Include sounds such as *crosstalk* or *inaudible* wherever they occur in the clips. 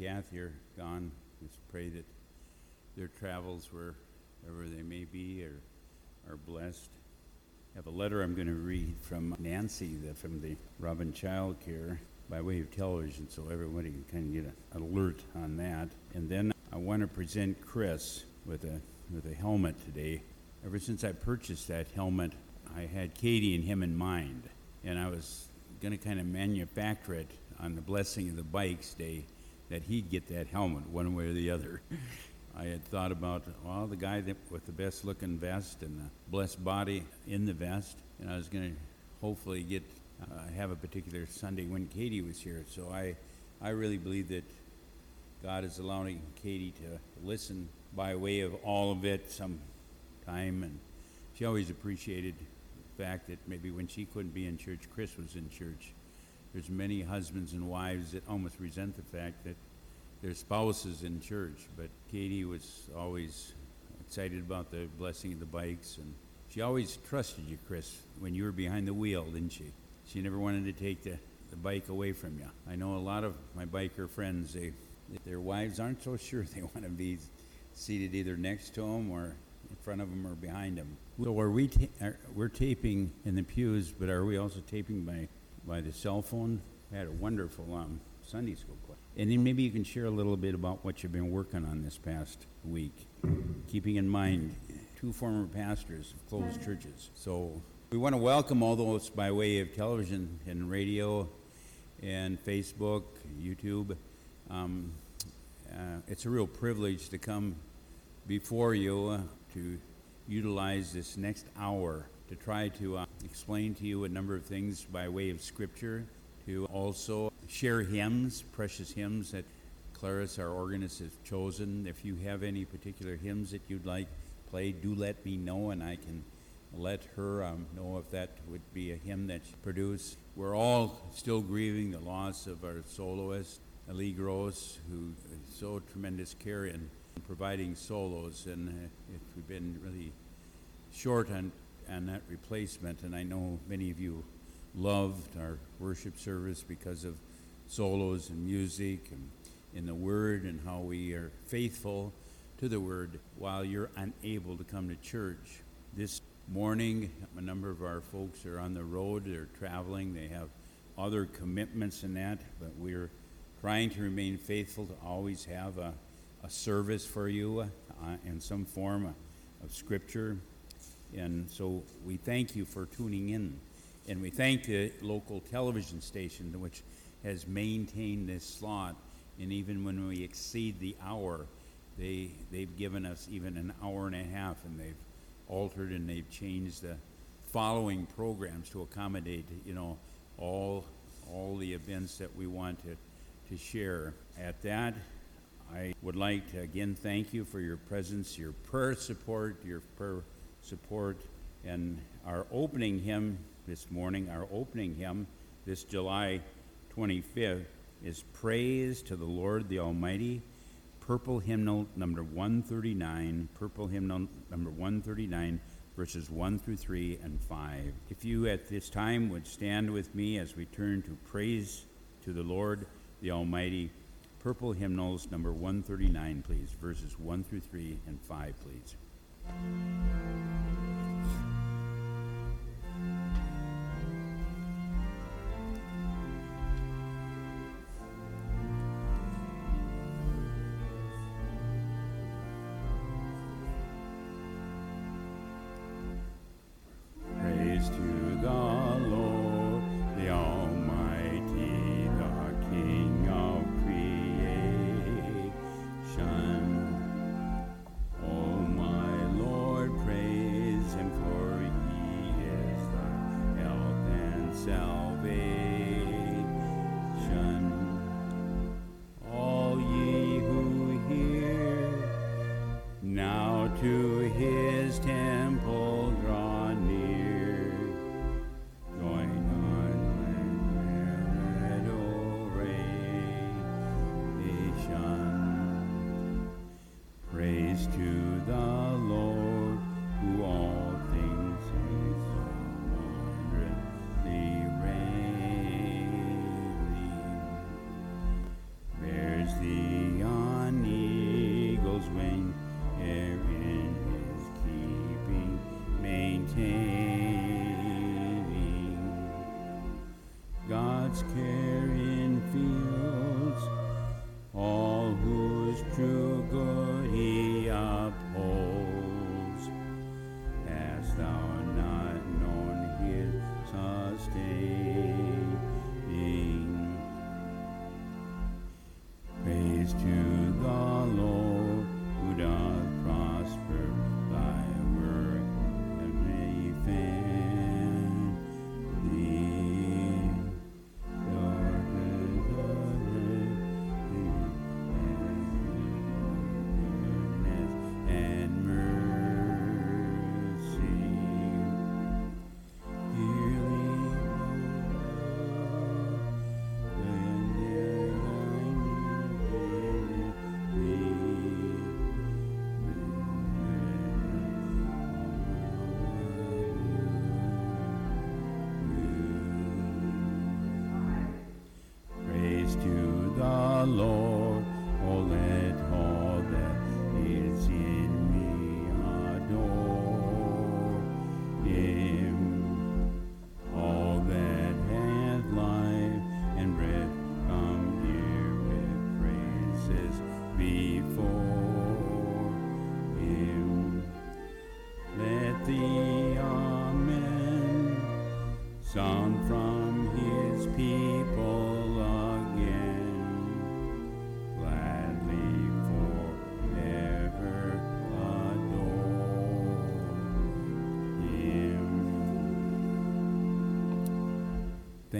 Kathy are gone. Just pray that their travels, wherever they may be, are, are blessed. I have a letter I'm going to read from Nancy the, from the Robin Child Care by way of television so everybody can kind of get an alert on that. And then I want to present Chris with a, with a helmet today. Ever since I purchased that helmet, I had Katie and him in mind. And I was going to kind of manufacture it on the Blessing of the Bikes Day that he'd get that helmet one way or the other. I had thought about, well, the guy that, with the best looking vest and the blessed body in the vest, and I was going to hopefully get uh, have a particular Sunday when Katie was here. So I, I really believe that God is allowing Katie to listen by way of all of it some time, and she always appreciated the fact that maybe when she couldn't be in church, Chris was in church. There's many husbands and wives that almost resent the fact that their spouses in church, but Katie was always excited about the blessing of the bikes, and she always trusted you, Chris, when you were behind the wheel, didn't she? She never wanted to take the, the bike away from you. I know a lot of my biker friends, they, their wives aren't so *laughs* sure they want to be seated either next to them or in front of them or behind them. So are we ta- are, we're taping in the pews, but are we also taping by, by the cell phone? I had a wonderful um, Sunday school class. And then maybe you can share a little bit about what you've been working on this past week, keeping in mind two former pastors of closed churches. So we want to welcome all those by way of television and radio and Facebook, YouTube. Um, uh, it's a real privilege to come before you uh, to utilize this next hour to try to uh, explain to you a number of things by way of Scripture, to also share hymns, precious hymns that Clarice, our organist, has chosen. If you have any particular hymns that you'd like played, do let me know, and I can let her um, know if that would be a hymn that she produced. We're all still grieving the loss of our soloist, Ali Gross, who so tremendous care in providing solos, and uh, it, we've been really short on, on that replacement. And I know many of you loved our worship service because of solos and music and in the Word and how we are faithful to the Word while you're unable to come to church. This morning, a number of our folks are on the road, they're traveling, they have other commitments in that, but we're trying to remain faithful to always have a, a service for you uh, in some form of Scripture. And so we thank you for tuning in. And we thank the local television station, which has maintained this slot. And even when we exceed the hour, they, they've given us even an hour and a half, and they've altered and they've changed the following programs to accommodate, you know, all, all the events that we want to, to share. At that, I would like to again thank you for your presence, your prayer support, your prayer support, and our opening hymn this morning, our opening hymn this July 25th is Praise to the Lord the Almighty, purple hymnal number 139, purple hymnal number 139, verses 1 through 3 and 5. If you at this time would stand with me as we turn to praise to the Lord the Almighty, purple hymnals number 139, please, verses 1 through 3 and 5, please.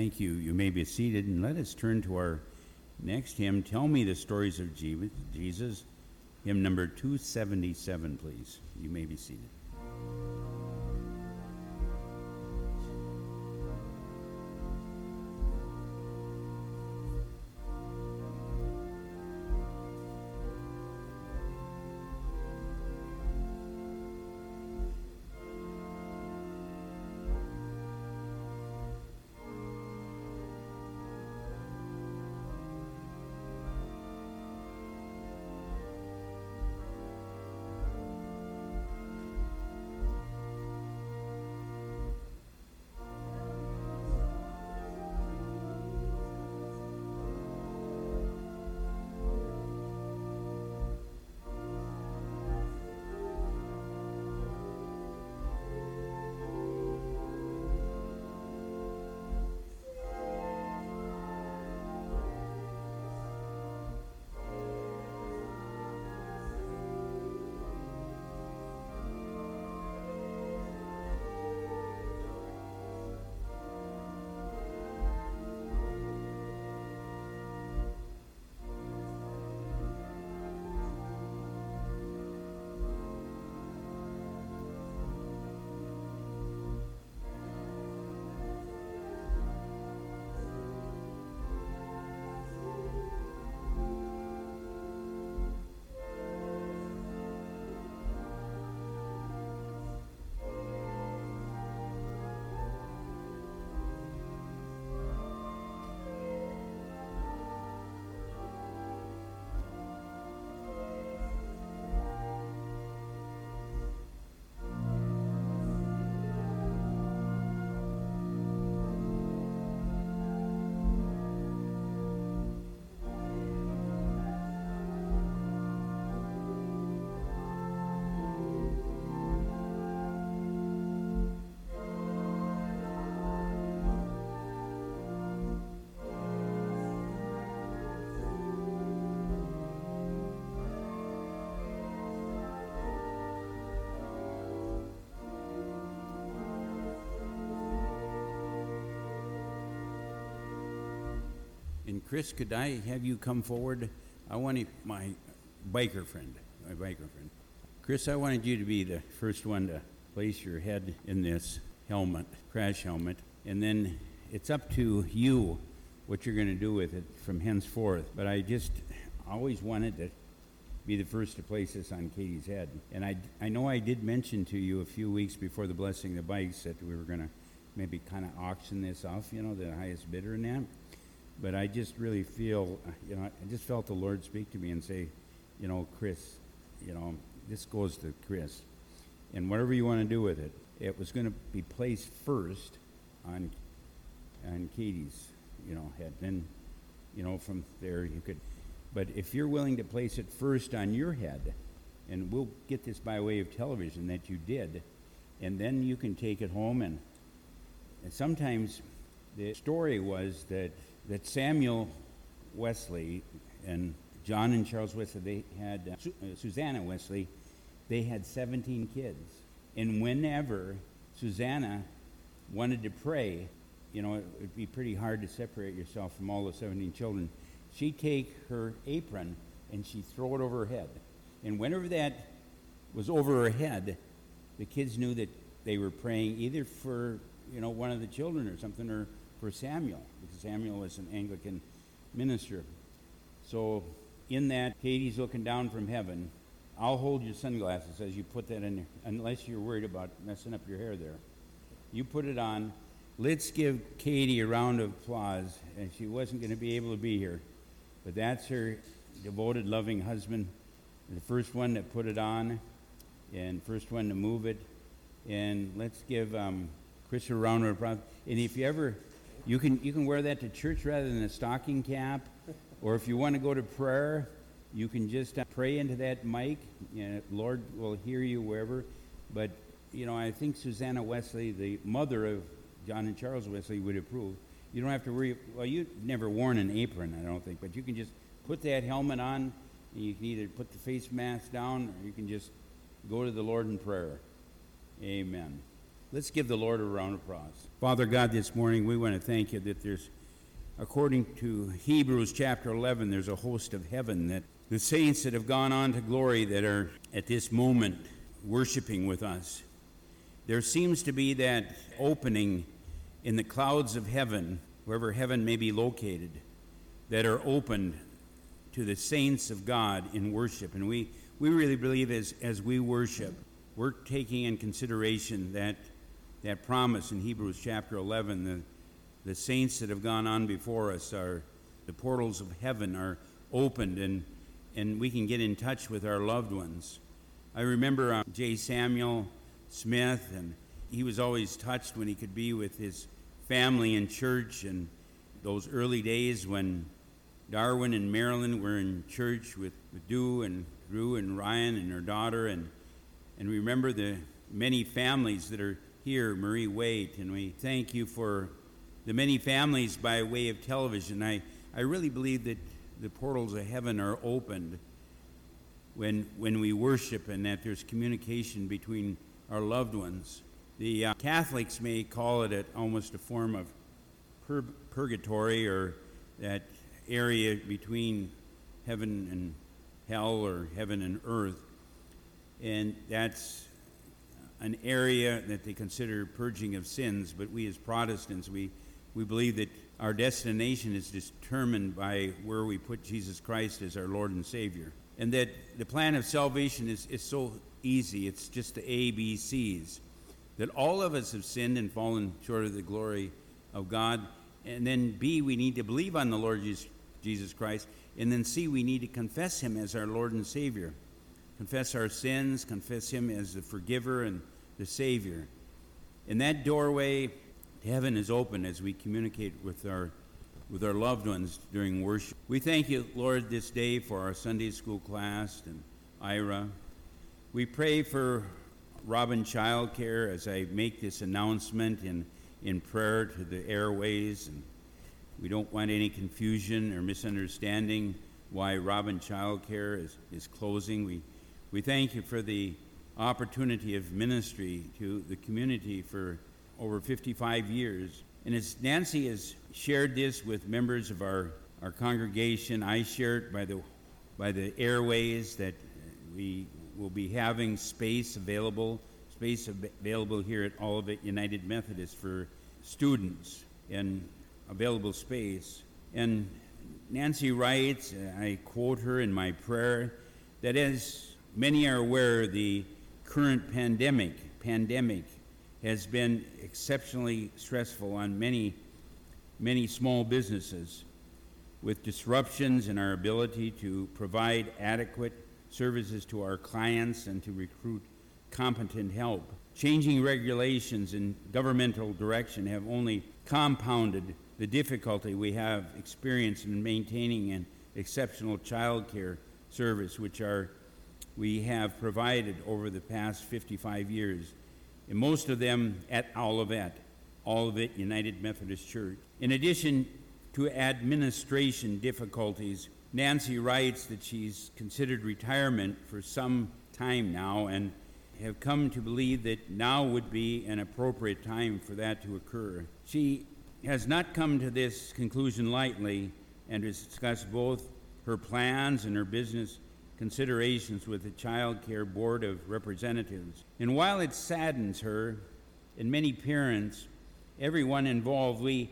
Thank you. You may be seated, and let us turn to our next hymn. Tell me the stories of Jesus. Hymn number 277, please. You may be seated. Chris, could I have you come forward? I wanted my biker friend, my biker friend. Chris, I wanted you to be the first one to place your head in this helmet, crash helmet, and then it's up to you what you're going to do with it from henceforth. But I just always wanted to be the first to place this on Katie's head. And I, I know I did mention to you a few weeks before the blessing of the bikes that we were going to maybe kind of auction this off, you know, the highest bidder in that. But I just really feel, you know, I just felt the Lord speak to me and say, you know, Chris, you know, this goes to Chris. And whatever you want to do with it, it was going to be placed first on, on Katie's, you know, head. Then, you know, from there you could. But if you're willing to place it first on your head, and we'll get this by way of television that you did, and then you can take it home and and sometimes the story was that, that Samuel Wesley and John and Charles Wesley, they had, uh, Su- uh, Susanna Wesley, they had 17 kids. And whenever Susanna wanted to pray, you know, it would be pretty hard to separate yourself from all the 17 children. She'd take her apron and she'd throw it over her head. And whenever that was over her head, the kids knew that they were praying either for, you know, one of the children or something or for Samuel, because Samuel was an Anglican minister. So in that, Katie's looking down from heaven. I'll hold your sunglasses as you put that in there, unless you're worried about messing up your hair there. You put it on. Let's give Katie a round of applause. And she wasn't going to be able to be here, but that's her devoted, loving husband, the first one that put it on, and first one to move it. And let's give um, Chris a round of applause. And if you ever, you can you can wear that to church rather than a stocking cap, or if you want to go to prayer, you can just uh, pray into that mic. Know, Lord will hear you wherever. But you know, I think Susanna Wesley, the mother of John and Charles Wesley, would approve. You don't have to worry. Well, you've never worn an apron, I don't think, but you can just put that helmet on. And you can either put the face mask down, or you can just go to the Lord in prayer. Amen. Let's give the Lord a round of applause. Father God, this morning we want to thank you that there's, according to Hebrews chapter 11, there's a host of heaven that the saints that have gone on to glory that are at this moment worshiping with us. There seems to be that opening in the clouds of heaven, wherever heaven may be located, that are opened to the saints of God in worship. And we, we really believe as, as we worship, we're taking in consideration that, that promise in Hebrews chapter 11. The, the saints that have gone on before us are, the portals of heaven are opened and, and we can get in touch with our loved ones. I remember uh, J. Samuel Smith, and he was always touched when he could be with his family in church and those early days when Darwin and Marilyn were in church with, with Dew and Drew and Ryan and her daughter, and, and remember the many families that are here, Marie Waite, and we thank you for the many families by way of television. I, I really believe that the portals of heaven are opened when, when we worship and that there's communication between our loved ones. The uh, Catholics may call it a, almost a form of pur- purgatory or that area between heaven and hell or heaven and earth. And that's an area that they consider purging of sins, but we as Protestants, we, we believe that our destination is determined by where we put Jesus Christ as our Lord and Savior. And that the plan of salvation is, is so easy, it's just the A, B, C's. That all of us have sinned and fallen short of the glory of God. And then B, we need to believe on the Lord Jesus Jesus Christ. And then C, we need to confess him as our Lord and Savior. Confess our sins, confess him as the forgiver and the Savior. And that doorway to heaven is open as we communicate with our with our loved ones during worship. We thank you, Lord, this day for our Sunday school class and Ira. We pray for Robin Childcare as I make this announcement in, in prayer to the airways and we don't want any confusion or misunderstanding why Robin Child Care is, is closing. We, we thank you for the opportunity of ministry to the community for over 55 years. And as Nancy has shared this with members of our, our congregation, I share it by the, by the airways that we will be having space available, space available here at Olivet United Methodist for students. And available space. And Nancy writes, I quote her in my prayer, that as many are aware, the current pandemic, pandemic has been exceptionally stressful on many, many small businesses with disruptions in our ability to provide adequate services to our clients and to recruit competent help. Changing regulations and governmental direction have only compounded the difficulty we have experienced in maintaining an exceptional child care service, which are, we have provided over the past 55 years, and most of them at Olivet, Olivet United Methodist Church. In addition to administration difficulties, Nancy writes that she's considered retirement for some time now and have come to believe that now would be an appropriate time for that to occur. She has not come to this conclusion lightly and has discussed both her plans and her business considerations with the Child Care Board of Representatives. And while it saddens her and many parents, everyone involved, we,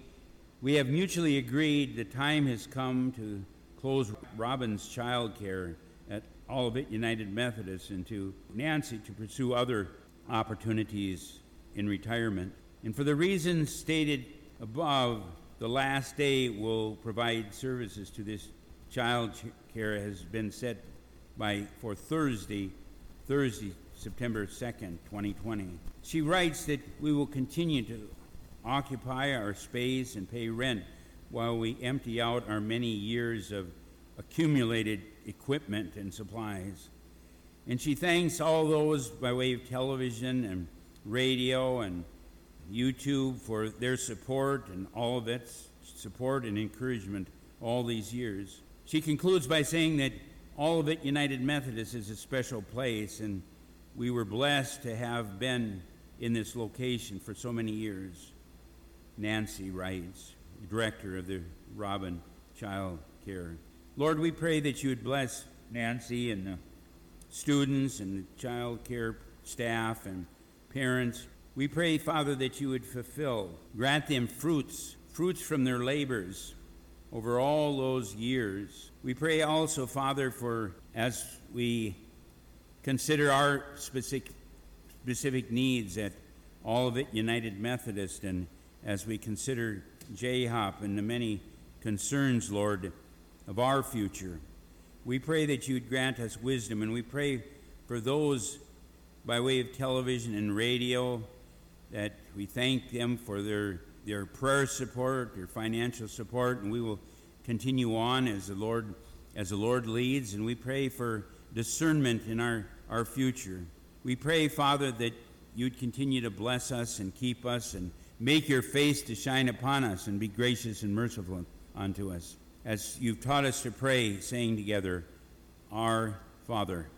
we have mutually agreed the time has come to close Robin's child care at Olivet United Methodist and to Nancy to pursue other opportunities in retirement. And for the reasons stated above, the last day will provide services to this child care has been set by for Thursday, Thursday, September 2nd, 2020. She writes that we will continue to occupy our space and pay rent while we empty out our many years of accumulated equipment and supplies. And she thanks all those by way of television and radio and YouTube for their support and all of its support and encouragement all these years. She concludes by saying that Olivet United Methodist is a special place, and we were blessed to have been in this location for so many years. Nancy writes, director of the Robin Child Care. Lord, we pray that you would bless Nancy and the students and the child care staff and parents. We pray, Father, that you would fulfill, grant them fruits, fruits from their labors over all those years. We pray also, Father, for as we consider our specific, specific needs at Olivet United Methodist and as we consider J-Hop and the many concerns, Lord, of our future. We pray that you'd grant us wisdom, and we pray for those by way of television and radio that we thank them for their their prayer support, their financial support, and we will continue on as the Lord as the Lord leads, and we pray for discernment in our, our future. We pray, Father, that you'd continue to bless us and keep us and make your face to shine upon us and be gracious and merciful unto us. As you've taught us to pray, saying together, Our Father,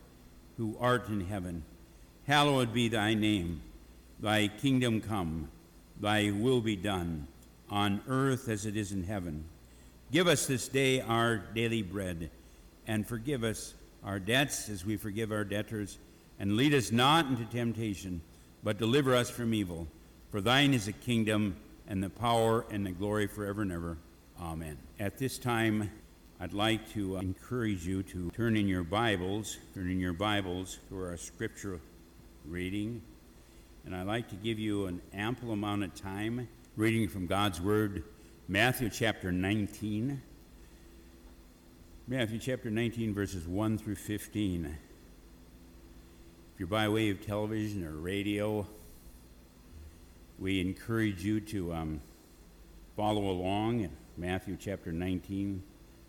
who art in heaven, hallowed be thy name. Thy kingdom come Thy will be done, on earth as it is in heaven. Give us this day our daily bread, and forgive us our debts as we forgive our debtors. And lead us not into temptation, but deliver us from evil. For thine is the kingdom, and the power, and the glory forever and ever. Amen. At this time, I'd like to uh, encourage you to turn in your Bibles, turn in your Bibles to our scripture reading and I'd like to give you an ample amount of time reading from God's Word, Matthew chapter 19. Matthew chapter 19, verses 1 through 15. If you're by way of television or radio, we encourage you to um, follow along in Matthew chapter 19,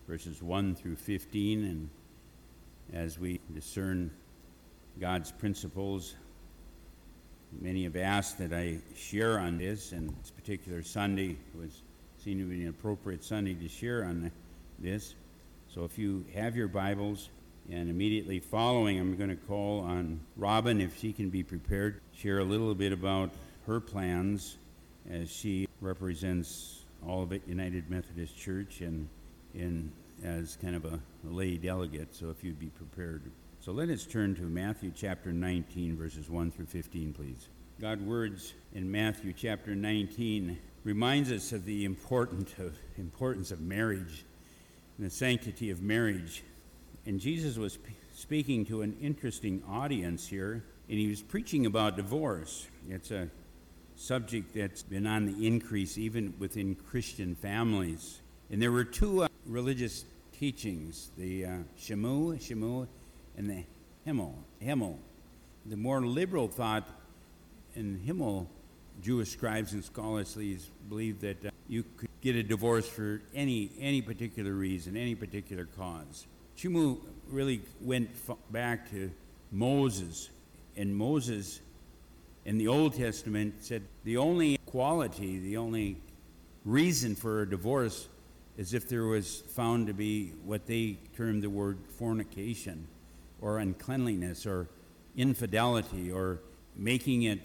verses 1 through 15, and as we discern God's principles Many have asked that I share on this, and this particular Sunday was seen to be an appropriate Sunday to share on this. So if you have your Bibles, and immediately following, I'm going to call on Robin if she can be prepared, share a little bit about her plans as she represents Olivet United Methodist Church and in as kind of a, a lay delegate. So if you'd be prepared. So let us turn to Matthew chapter 19, verses 1 through 15, please. God's words in Matthew chapter 19 reminds us of the importance of, importance of marriage and the sanctity of marriage. And Jesus was speaking to an interesting audience here, and he was preaching about divorce. It's a subject that's been on the increase even within Christian families. And there were two uh, religious teachings the uh, Shamu, Shamu, and the Himmel. Himmel. The more liberal thought in Himmel, Jewish scribes and scholars believed that uh, you could get a divorce for any, any particular reason, any particular cause. Shimu really went f- back to Moses, and Moses in the Old Testament said the only quality, the only reason for a divorce is if there was found to be what they termed the word fornication or uncleanliness or infidelity or making it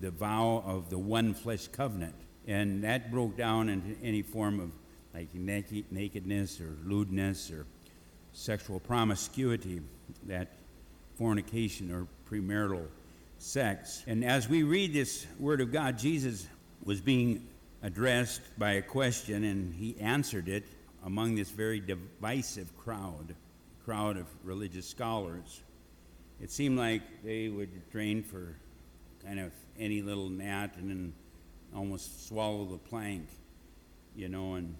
the vow of the one flesh covenant. And that broke down into any form of like nakedness or lewdness or sexual promiscuity, that fornication or premarital sex. And as we read this Word of God, Jesus was being addressed by a question, and he answered it among this very divisive crowd, crowd of religious scholars. It seemed like they would drain for kind of any little gnat and then almost swallow the plank, you know. And,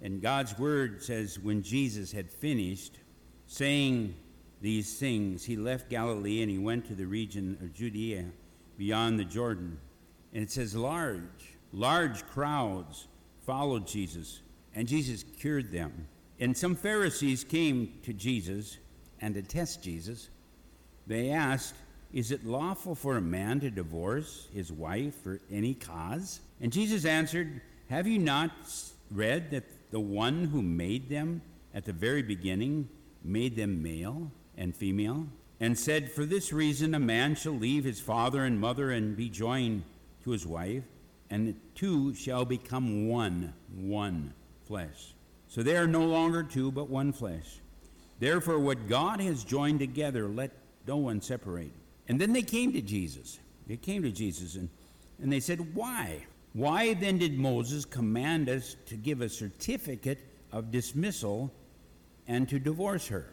and God's word says when Jesus had finished saying these things, he left Galilee and he went to the region of Judea beyond the Jordan. And it says, large, large crowds followed Jesus, and Jesus cured them. And some Pharisees came to Jesus and to test Jesus. They asked, Is it lawful for a man to divorce his wife for any cause? And Jesus answered, Have you not read that the one who made them at the very beginning made them male and female? And said, For this reason a man shall leave his father and mother and be joined to his wife, and the two shall become one, one flesh. So they are no longer two, but one flesh. Therefore, what God has joined together, let no one separate. And then they came to Jesus. They came to Jesus and, and they said, Why? Why then did Moses command us to give a certificate of dismissal and to divorce her?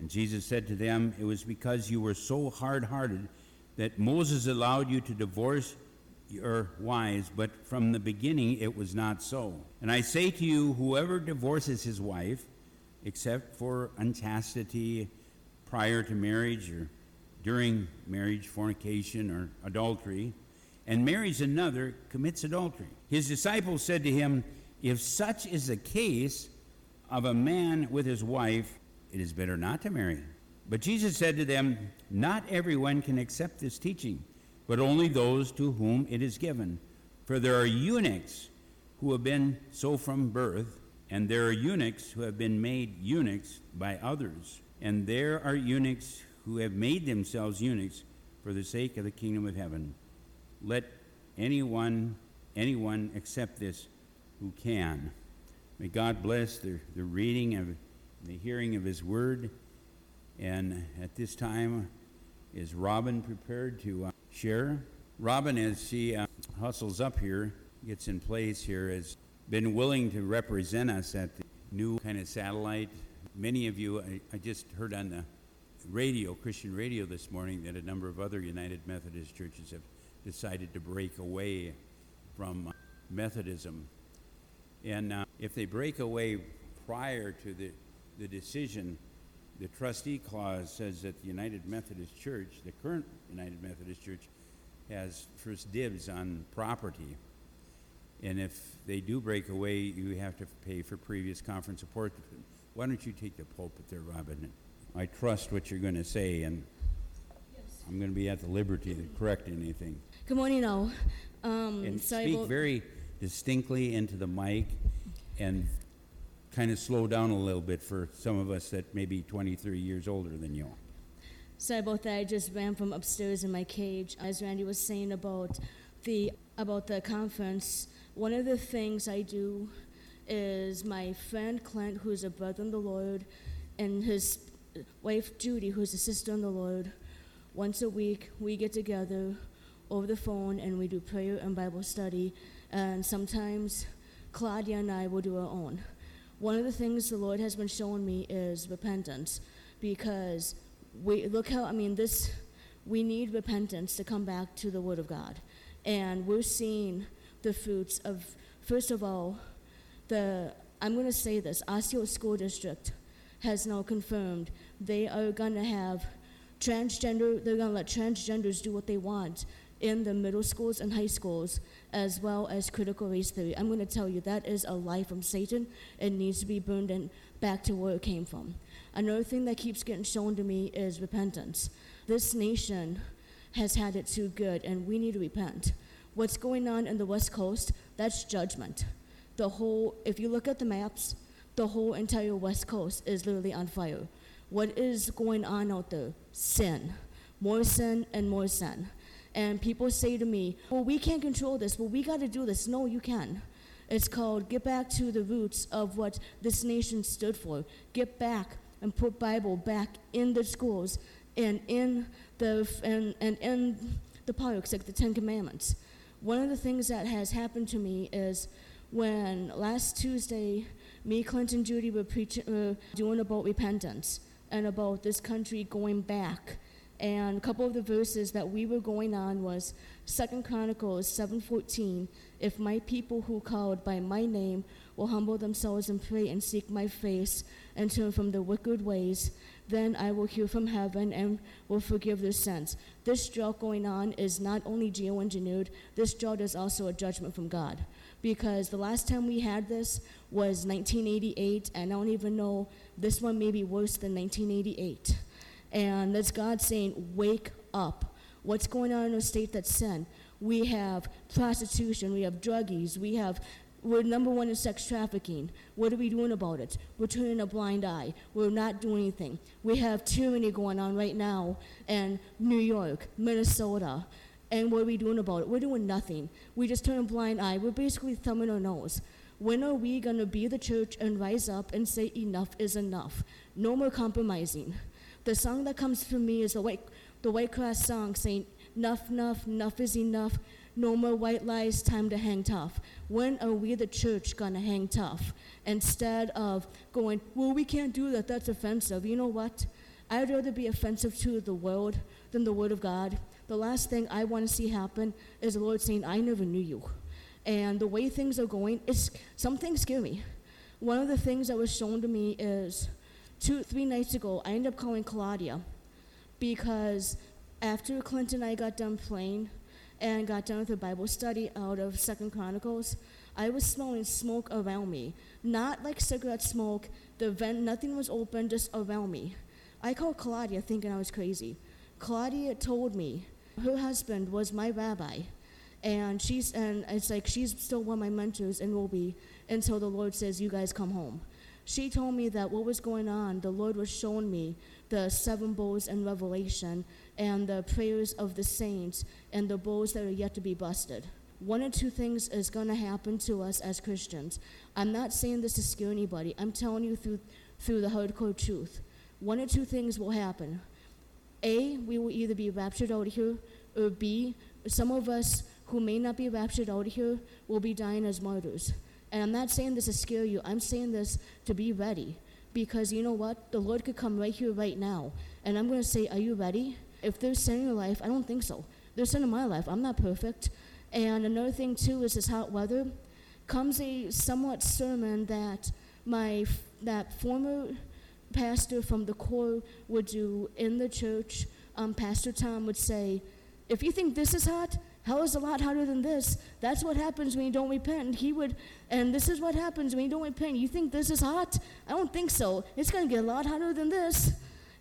And Jesus said to them, It was because you were so hard hearted that Moses allowed you to divorce your wise, but from the beginning it was not so. And I say to you, whoever divorces his wife, except for unchastity prior to marriage or during marriage, fornication, or adultery, and marries another, commits adultery. His disciples said to him, If such is the case of a man with his wife, it is better not to marry. But Jesus said to them, Not everyone can accept this teaching but only those to whom it is given. For there are eunuchs who have been so from birth, and there are eunuchs who have been made eunuchs by others, and there are eunuchs who have made themselves eunuchs for the sake of the kingdom of heaven. Let anyone anyone accept this who can. May God bless the, the reading of the hearing of his word. And at this time, is Robin prepared to uh, share. Robin, as she uh, hustles up here, gets in place here, has been willing to represent us at the new kind of satellite. Many of you, I, I just heard on the radio, Christian radio this morning, that a number of other United Methodist churches have decided to break away from uh, Methodism. And uh, if they break away prior to the, the decision, the trustee clause says that the United Methodist Church, the current United Methodist Church, has first dibs on property. And if they do break away, you have to pay for previous conference support. Why don't you take the pulpit there, Robin? I trust what you're going to say, and yes. I'm going to be at the liberty to correct anything. Good morning, all. Um, and speak very distinctly into the mic and kind of slow down a little bit for some of us that may be 23 years older than you. Sorry about that. I just ran from upstairs in my cage. As Randy was saying about the about the conference, one of the things I do is my friend Clint, who's a brother in the Lord, and his wife Judy, who's a sister in the Lord. Once a week, we get together over the phone and we do prayer and Bible study. And sometimes Claudia and I will do our own. One of the things the Lord has been showing me is repentance because we look how I mean this we need repentance to come back to the word of God. And we're seeing the fruits of first of all the I'm going to say this Osseo School District has now confirmed they are going to have transgender they're going to let transgenders do what they want in the middle schools and high schools as well as critical race theory. I'm going to tell you that is a lie from Satan. It needs to be burned and back to where it came from. Another thing that keeps getting shown to me is repentance. This nation has had it too good, and we need to repent. What's going on in the West Coast, that's judgment. the whole, if you look at the maps, the whole entire West Coast is literally on fire. What is going on out there? Sin. More sin and more sin. And people say to me, well, we can't control this. Well, we got to do this. No, you can. It's called Get Back to the Roots of what this nation stood for. Get back and put Bible back in the schools and in the, and, and in the parks, like the Ten Commandments. One of the things that has happened to me is when last Tuesday, me, Clinton, Judy were preaching, uh, doing about repentance and about this country going back. And a couple of the verses that we were going on was Second Chronicles 7:14. If my people who called by my name will humble themselves and pray and seek my face and turn from their wicked ways, then I will hear from heaven and will forgive their sins. This drought going on is not only geoengineered, this drought is also a judgment from God. Because the last time we had this was 1988, and I don't even know, this one may be worse than 1988. And that's God saying, Wake up. What's going on in a state that's sin? We have prostitution, we have druggies, we have we're number one in sex trafficking. What are we doing about it? We're turning a blind eye. We're not doing anything. We have tyranny going on right now in New York, Minnesota. And what are we doing about it? We're doing nothing. We just turn a blind eye. We're basically thumbing our nose. When are we going to be the church and rise up and say enough is enough? No more compromising. The song that comes from me is the White, the White Cross song saying, Enough, enough, enough is enough. No more white lies, time to hang tough. When are we, the church, gonna hang tough? Instead of going, well, we can't do that, that's offensive. You know what? I'd rather be offensive to the world than the Word of God. The last thing I wanna see happen is the Lord saying, I never knew you. And the way things are going, it's, some things scare me. One of the things that was shown to me is two, three nights ago, I ended up calling Claudia because after Clinton and I got done playing, and got done with a Bible study out of Second Chronicles, I was smelling smoke around me. Not like cigarette smoke, the vent, nothing was open, just around me. I called Claudia thinking I was crazy. Claudia told me her husband was my rabbi, and she's and it's like she's still one of my mentors and will be until the Lord says, You guys come home. She told me that what was going on, the Lord was showing me the seven bowls in Revelation and the prayers of the saints and the bowls that are yet to be busted. One or two things is going to happen to us as Christians. I'm not saying this to scare anybody. I'm telling you through, through the hardcore truth. One or two things will happen. A, we will either be raptured out here, or B, some of us who may not be raptured out here will be dying as martyrs. And I'm not saying this to scare you, I'm saying this to be ready. Because you know what? The Lord could come right here, right now. And I'm going to say, Are you ready? If there's sin in your life, I don't think so. There's sin in my life. I'm not perfect. And another thing, too, is this hot weather. Comes a somewhat sermon that my that former pastor from the core would do in the church. Um, pastor Tom would say, if you think this is hot, hell is a lot hotter than this. That's what happens when you don't repent. He would, and this is what happens when you don't repent. You think this is hot? I don't think so. It's going to get a lot hotter than this.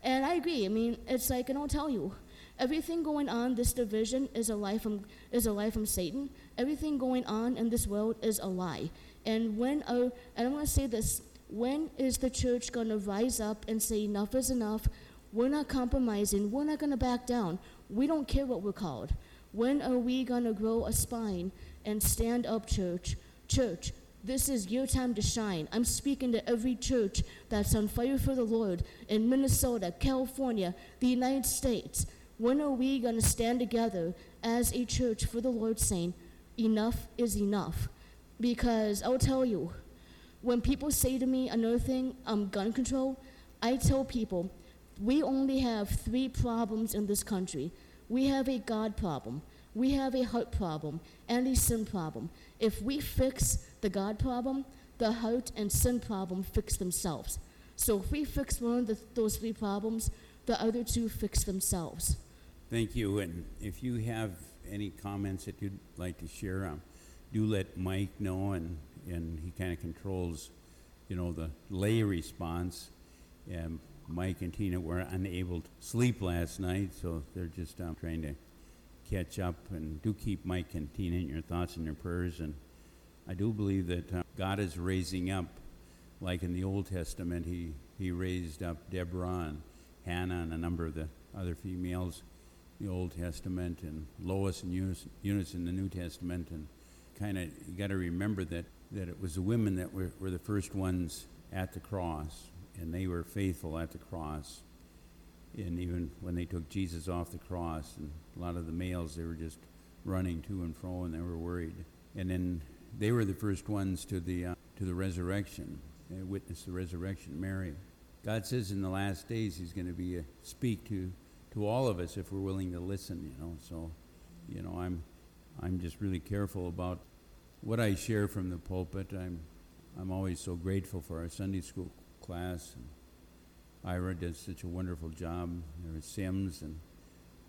And I agree. I mean, it's like, and I'll tell you, everything going on, this division is a lie from, is a lie from Satan. Everything going on in this world is a lie. And when, uh, and I'm going to say this, when is the church going to rise up and say enough is enough? We're not compromising. We're not going to back down. We don't care what we're called. When are we going to grow a spine and stand up, church? Church, this is your time to shine. I'm speaking to every church that's on fire for the Lord in Minnesota, California, the United States. When are we going to stand together as a church for the Lord saying, enough is enough? Because I'll tell you, when people say to me another thing, um, gun control, I tell people, we only have three problems in this country. We have a God problem, we have a heart problem, and a sin problem. If we fix the God problem, the heart and sin problem fix themselves. So if we fix one of the, those three problems, the other two fix themselves. Thank you. And if you have any comments that you'd like to share, um, do let Mike know, and, and he kind of controls, you know, the lay response. And Mike and Tina were unable to sleep last night, so they're just um, trying to catch up. And do keep Mike and Tina in your thoughts and your prayers. And I do believe that uh, God is raising up, like in the Old Testament, He, he raised up Deborah and Hannah and a number of the other females in the Old Testament, and Lois and Eunice, Eunice in the New Testament. And kind of, you got to remember that, that it was the women that were, were the first ones at the cross, and they were faithful at the cross. And even when they took Jesus off the cross, and a lot of the males, they were just running to and fro, and they were worried. And then they were the first ones to the uh, to the resurrection. They witnessed the resurrection. Mary. God says in the last days He's going to be a, speak to to all of us if we're willing to listen. You know, so you know I'm I'm just really careful about what I share from the pulpit. I'm I'm always so grateful for our Sunday school class. And Ira does such a wonderful job. There There's Sims, and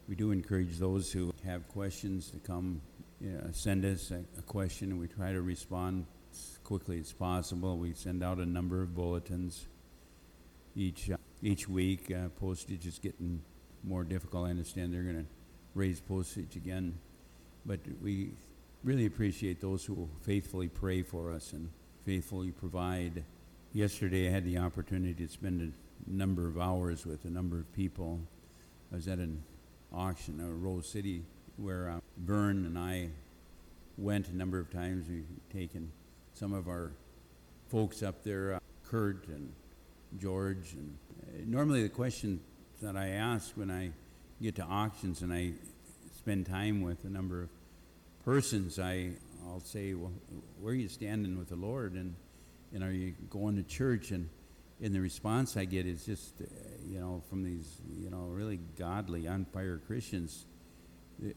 we do encourage those who have questions to come know, send us a, a question, and we try to respond as quickly as possible. We send out a number of bulletins each uh, each week. Uh, postage is getting more difficult. I understand they're going to raise postage again, but we really appreciate those who faithfully pray for us and faithfully provide. Yesterday, I had the opportunity to spend a number of hours with a number of people. I was at an auction, uh, Rose City, where uh, Vern and I went a number of times. We've taken some of our folks up there, uh, Kurt and George. And uh, normally, the question that I ask when I get to auctions and I spend time with a number of persons, I I'll say, well, where are you standing with the Lord, and and are you going to church? And and the response I get is just, uh, you know, from these, you know, really godly, on fire Christians.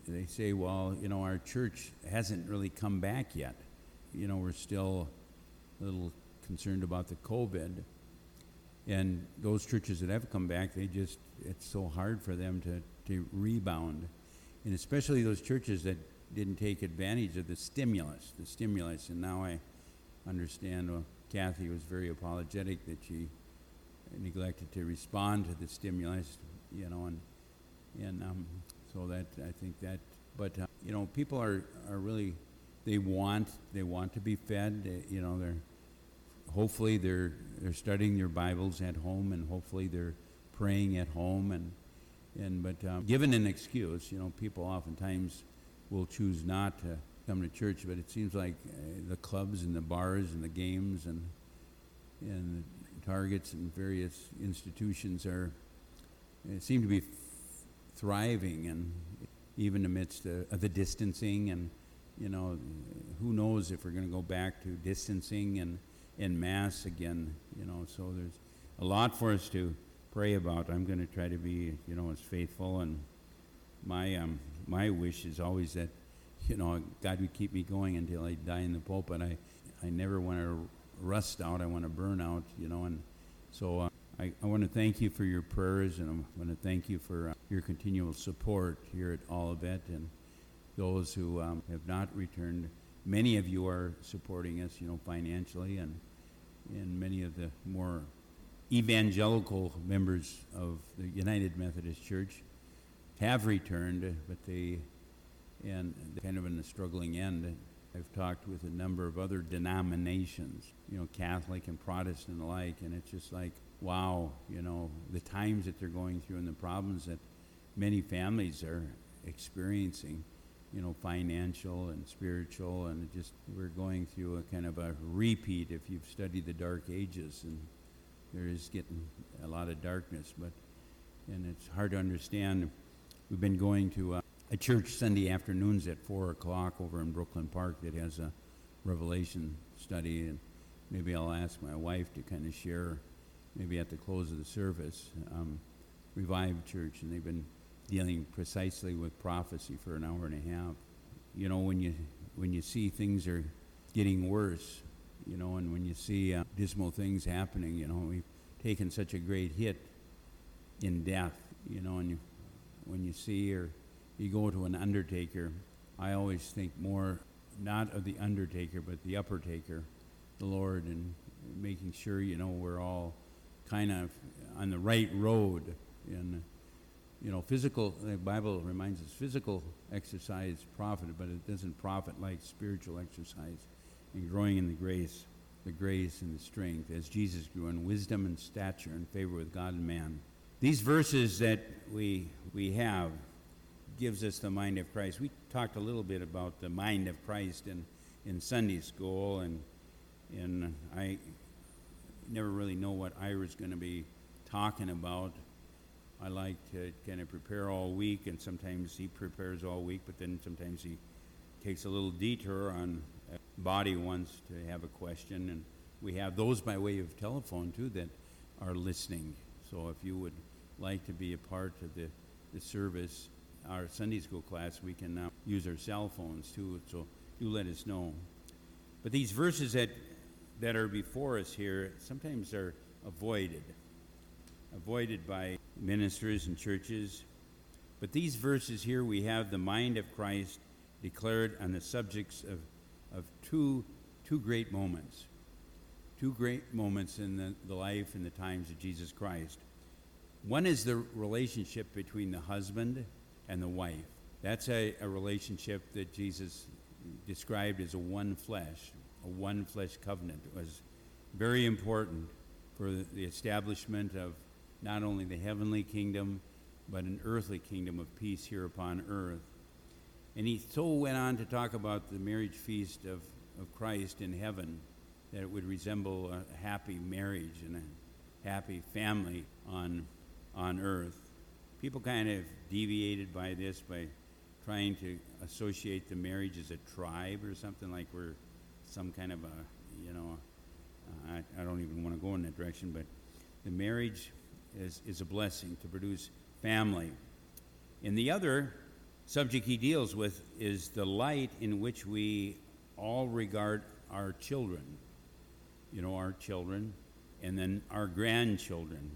They, say, well, you know, our church hasn't really come back yet. You know, we're still a little concerned about the COVID. And those churches that have come back, they just, it's so hard for them to, to rebound. And especially those churches that didn't take advantage of the stimulus, the stimulus. And now I understand well, Kathy was very apologetic that she neglected to respond to the stimulus, you know, and, and um, so that, I think that, but, uh, you know, people are, are really, they want, they want to be fed, they, you know, they're, hopefully they're, they're studying their Bibles at home and hopefully they're praying at home and, and, but um, given an excuse, you know, people oftentimes will choose not to come to church, but it seems like uh, the clubs and the bars and the games and, and targets and various institutions are, uh, seem to be thriving and even amidst the, the distancing and you know who knows if we're going to go back to distancing and in mass again you know so there's a lot for us to pray about. I'm going to try to be you know as faithful and my um my wish is always that you know god would keep me going until i die in the pulpit. I i never want to rust out. I want to burn out you know and so uh, I, I want to thank you for your prayers, and I want to thank you for uh, your continual support here at Olivet and those who um, have not returned. Many of you are supporting us, you know, financially, and and many of the more evangelical members of the United Methodist Church have returned, but they and kind of in a struggling end. I've talked with a number of other denominations, you know, Catholic and Protestant alike, and it's just like wow, you know, the times that they're going through and the problems that many families are experiencing, you know, financial and spiritual, and just we're going through a kind of a repeat if you've studied the Dark Ages, and there is getting a lot of darkness, but and it's hard to understand. We've been going to a, a church Sunday afternoons at four o'clock over in Brooklyn Park that has a Revelation study, and maybe I'll ask my wife to kind of share maybe at the close of the service, um, Revived Church, and they've been dealing precisely with prophecy for an hour and a half. You know, when you when you see things are getting worse, you know, and when you see uh, dismal things happening, you know, we've taken such a great hit in death, you know, and you, when you see or you go to an undertaker, I always think more not of the undertaker, but the upper taker, the Lord, and making sure, you know, we're all kind of on the right road. And, you know, physical, the Bible reminds us physical exercise profit, but it doesn't profit like spiritual exercise. and growing in the grace, the grace and the strength as Jesus grew in wisdom and stature and favor with God and man. These verses that we, we have gives us the mind of Christ. We talked a little bit about the mind of Christ in, in Sunday school, and, and I never really know what Ira's going to be talking about. I like to kind of prepare all week, and sometimes he prepares all week, but then sometimes he takes a little detour on a body wants to have a question, and we have those by way of telephone too that are listening. So if you would like to be a part of the, the service, our Sunday school class, we can now use our cell phones too. So do let us know. But these verses that that are before us here sometimes are avoided, avoided by ministers and churches. But these verses here, we have the mind of Christ declared on the subjects of, of two, two great moments. Two great moments in the, the life and the times of Jesus Christ. One is the relationship between the husband and the wife. That's a, a relationship that Jesus described as a one flesh, a one flesh covenant. Was very important for the establishment of not only the heavenly kingdom, but an earthly kingdom of peace here upon earth. And he so went on to talk about the marriage feast of, of Christ in heaven, that it would resemble a happy marriage and a happy family on, on earth. People kind of deviated by this by trying to associate the marriage as a tribe or something like we're some kind of a, you know, I, I don't even want to go in that direction, but the marriage is, is a blessing to produce family. And the other subject he deals with is the light in which we all regard our children. You know, our children, and then our grandchildren,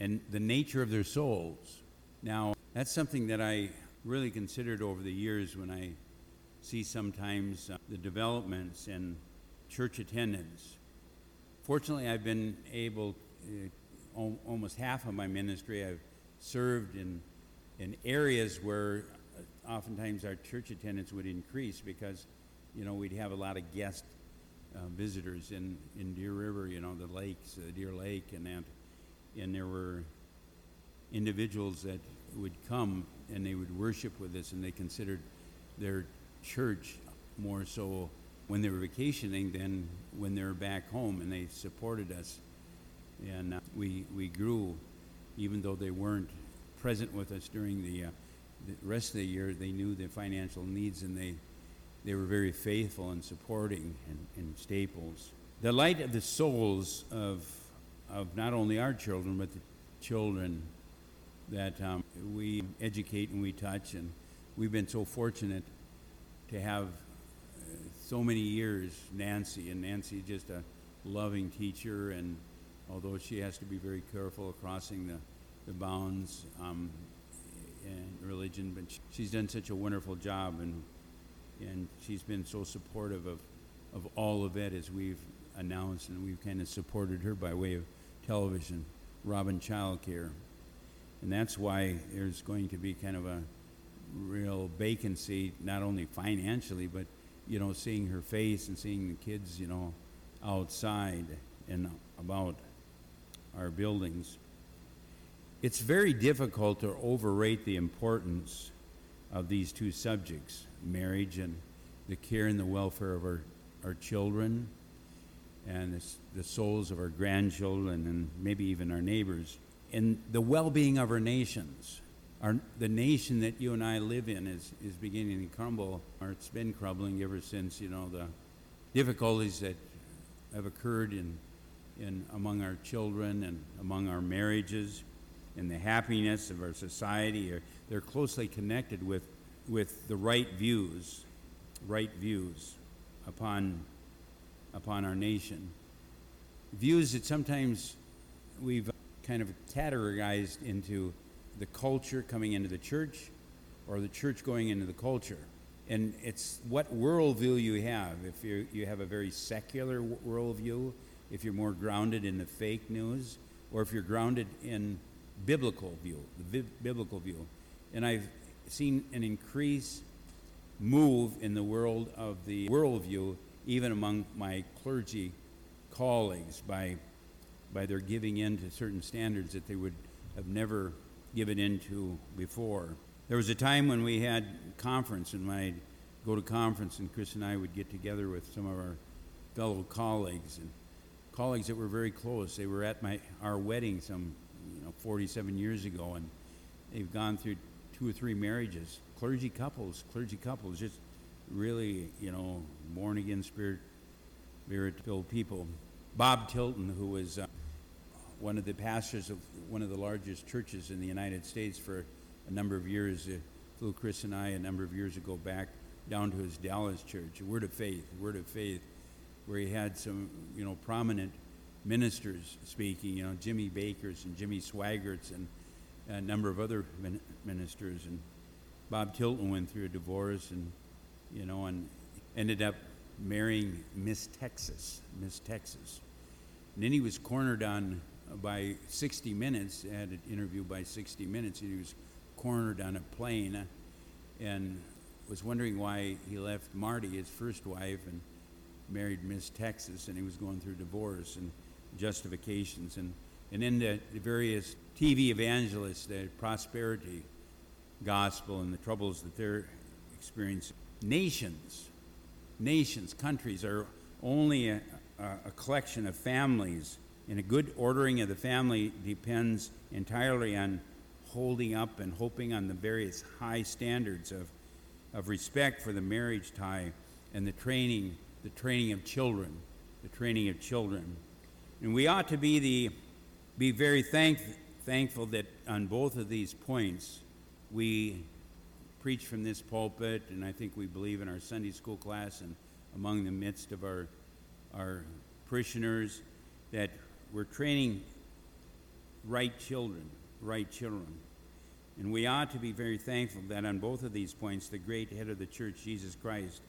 and the nature of their souls. Now, that's something that I really considered over the years when I see sometimes uh, the developments in church attendance. Fortunately, I've been able, uh, al- almost half of my ministry, I've served in, in areas where uh, oftentimes our church attendance would increase because, you know, we'd have a lot of guest uh, visitors in, in Deer River, you know, the lakes, uh, Deer Lake, and that. And there were individuals that would come and they would worship with us, and they considered their church more so when they were vacationing than when they were back home, and they supported us. And uh, we, we grew, even though they weren't present with us during the, uh, the rest of the year, they knew the financial needs and they, they were very faithful in supporting and, and staples. The light of the souls of, of not only our children, but the children that um, we educate and we touch. And we've been so fortunate to have uh, so many years Nancy, and Nancy just a loving teacher. And although she has to be very careful crossing the, the bounds um, in religion, but sh- she's done such a wonderful job, and and she's been so supportive of of all of it as we've announced, and we've kind of supported her by way of television, Robin Child Care and that's why there's going to be kind of a real vacancy, not only financially, but you know, seeing her face and seeing the kids, you know, outside and about our buildings. It's very difficult to overrate the importance of these two subjects marriage and the care and the welfare of our, our children and the, the souls of our grandchildren and maybe even our neighbors and the well-being of our nations. Our, the nation that you and I live in is, is beginning to crumble, or it's been crumbling ever since, you know, the difficulties that have occurred in, in among our children and among our marriages and the happiness of our society are they're closely connected with with the right views right views upon upon our nation. Views that sometimes we've kind of categorized into the culture coming into the church or the church going into the culture. And it's what worldview you have. If you you have a very secular worldview, if you're more grounded in the fake news, or if you're grounded in biblical view, the bi- biblical view. And I've seen an increase move in the world of the worldview even among my clergy colleagues, by, by their giving in to certain standards that they would have never given into before. There was a time when we had conference, and I'd go to conference, and Chris and I would get together with some of our fellow colleagues and colleagues that were very close. They were at my our wedding some you know 47 years ago, and they've gone through two or three marriages. Clergy couples, clergy couples, just really you know born again spirit spirit filled people. Bob Tilton, who was one of the pastors of one of the largest churches in the United States for a number of years. Uh, flew Chris and I a number of years ago back down to his Dallas church, Word of Faith, Word of Faith, where he had some, you know, prominent ministers speaking, you know, Jimmy Bakkers and Jimmy Swaggarts and a number of other min- ministers. And Bob Tilton went through a divorce and, you know, and ended up marrying Miss Texas, Miss Texas. And then he was cornered on by 60 Minutes, had an interview by 60 Minutes, and he was cornered on a plane and was wondering why he left Marty, his first wife, and married Miss Texas, and he was going through divorce and justifications. And, and then the, the various TV evangelists, the prosperity gospel, and the troubles that they're experiencing. Nations, nations, countries are only a, a, a collection of families, and a good ordering of the family depends entirely on holding up and hoping on the various high standards of, of respect for the marriage tie and the training, the training of children, the training of children. And we ought to be, the, be very thank, thankful that on both of these points, we preach from this pulpit, and I think we believe in our Sunday school class and among the midst of our, our parishioners that we're training right children, right children. And we ought to be very thankful that on both of these points, the great head of the church, Jesus Christ,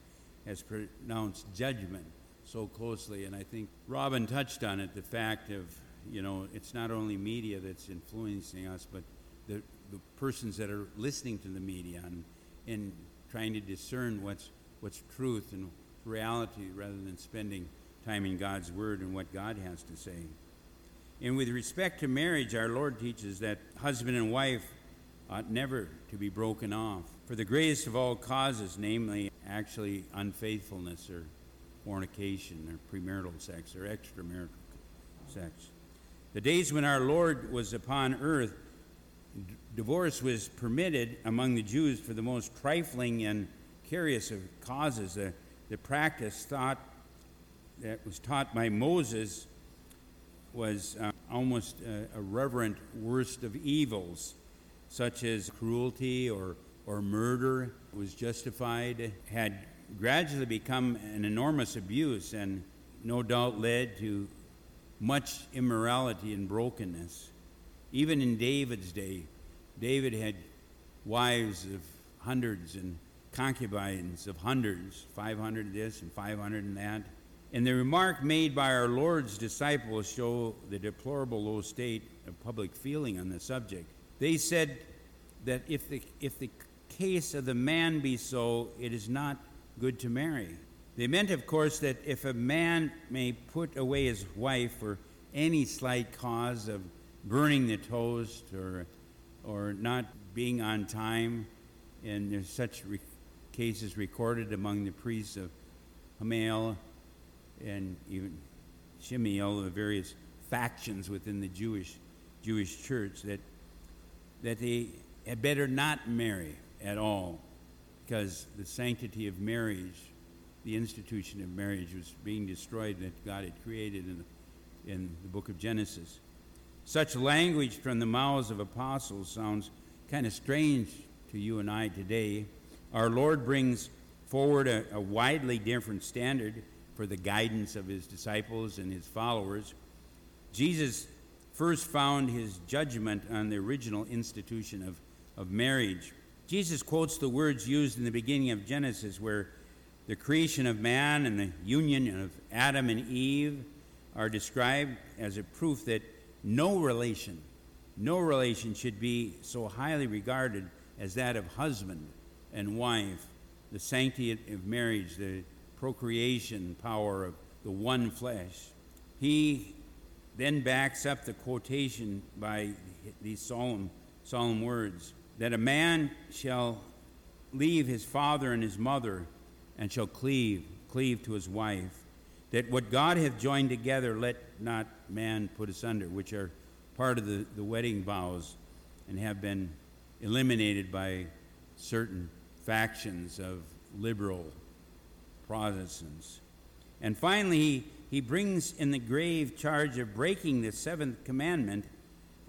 has pronounced judgment so closely. And I think Robin touched on it the fact of, you know, it's not only media that's influencing us, but the, the persons that are listening to the media and, and trying to discern what's, what's truth and reality rather than spending time in God's Word and what God has to say. And with respect to marriage, our Lord teaches that husband and wife ought never to be broken off. For the greatest of all causes, namely actually unfaithfulness or fornication or premarital sex or extramarital sex. The days when our Lord was upon earth, d- divorce was permitted among the Jews for the most trifling and curious of causes. The, the practice thought that was taught by Moses was uh, almost a, a reverent worst of evils such as cruelty or, or murder, was justified, had gradually become an enormous abuse and no doubt led to much immorality and brokenness. Even in David's day, David had wives of hundreds and concubines of hundreds, 500 this and 500 and that. And the remark made by our Lord's disciples show the deplorable low state of public feeling on the subject. They said that if the, if the case of the man be so, it is not good to marry. They meant, of course, that if a man may put away his wife for any slight cause of burning the toast or, or not being on time, and there's such re- cases recorded among the priests of Hamael and even Shemiel, the various factions within the Jewish Jewish church, that that they had better not marry at all because the sanctity of marriage, the institution of marriage, was being destroyed that God had created in the, in the book of Genesis. Such language from the mouths of apostles sounds kind of strange to you and I today. Our Lord brings forward a, a widely different standard for the guidance of his disciples and his followers. Jesus first found his judgment on the original institution of, of marriage. Jesus quotes the words used in the beginning of Genesis, where the creation of man and the union of Adam and Eve are described as a proof that no relation, no relation should be so highly regarded as that of husband and wife, the sanctity of marriage, the procreation power of the one flesh. He then backs up the quotation by these solemn, solemn words that a man shall leave his father and his mother and shall cleave, cleave to his wife. That what God hath joined together, let not man put asunder, which are part of the, the wedding vows and have been eliminated by certain factions of liberal Protestants. And finally, he, he brings in the grave charge of breaking the seventh commandment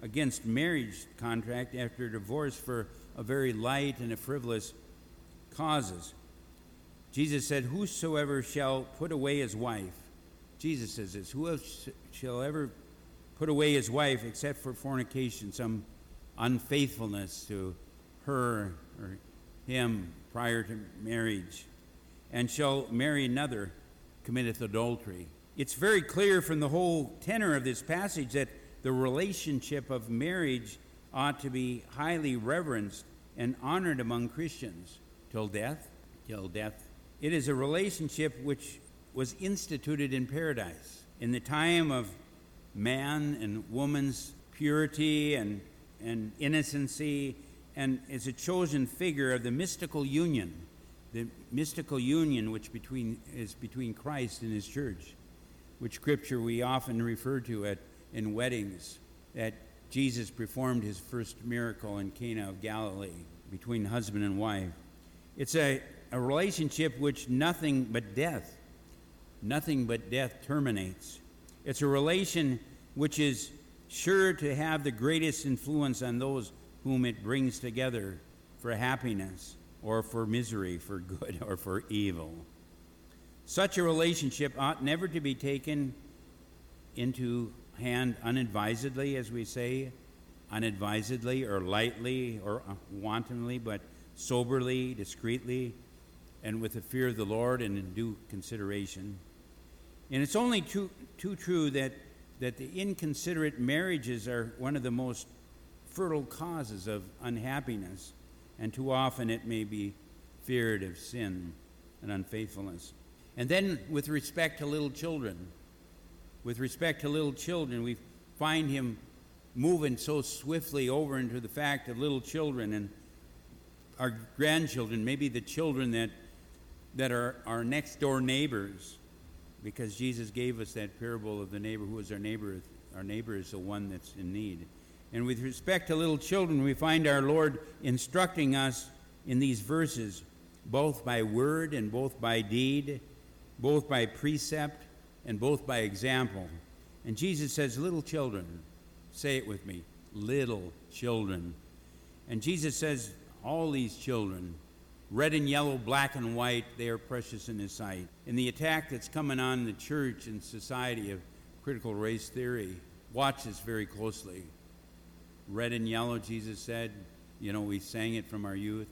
against marriage contract after divorce for a very light and a frivolous causes. Jesus said, Whosoever shall put away his wife, Jesus says this, whoever shall ever put away his wife except for fornication, some unfaithfulness to her or him prior to marriage, and shall marry another, committeth adultery. It's very clear from the whole tenor of this passage that the relationship of marriage ought to be highly reverenced and honored among Christians till death, till death. It is a relationship which was instituted in paradise in the time of man and woman's purity and, and innocency, and is a chosen figure of the mystical union, the mystical union which between, is between Christ and his church, which scripture we often refer to at, in weddings, that Jesus performed his first miracle in Cana of Galilee between husband and wife. It's a, a relationship which nothing but death, nothing but death terminates. It's a relation which is sure to have the greatest influence on those whom it brings together for happiness or for misery, for good or for evil. Such a relationship ought never to be taken into hand unadvisedly, as we say, unadvisedly or lightly or wantonly, but soberly, discreetly, and with the fear of the Lord and in due consideration. And it's only too, too true that, that the inconsiderate marriages are one of the most fertile causes of unhappiness, and too often it may be feared of sin and unfaithfulness. And then, with respect to little children, with respect to little children, we find him moving so swiftly over into the fact of little children and our grandchildren, maybe the children that, that are our next door neighbors, because Jesus gave us that parable of the neighbor who is our neighbor. Our neighbor is the one that's in need. And with respect to little children, we find our Lord instructing us in these verses, both by word and both by deed, both by precept and both by example. And Jesus says, Little children, say it with me, little children. And Jesus says, All these children, red and yellow, black and white, they are precious in His sight. In the attack that's coming on the church and society of critical race theory, watch this very closely. Red and yellow, Jesus said, you know, we sang it from our youth.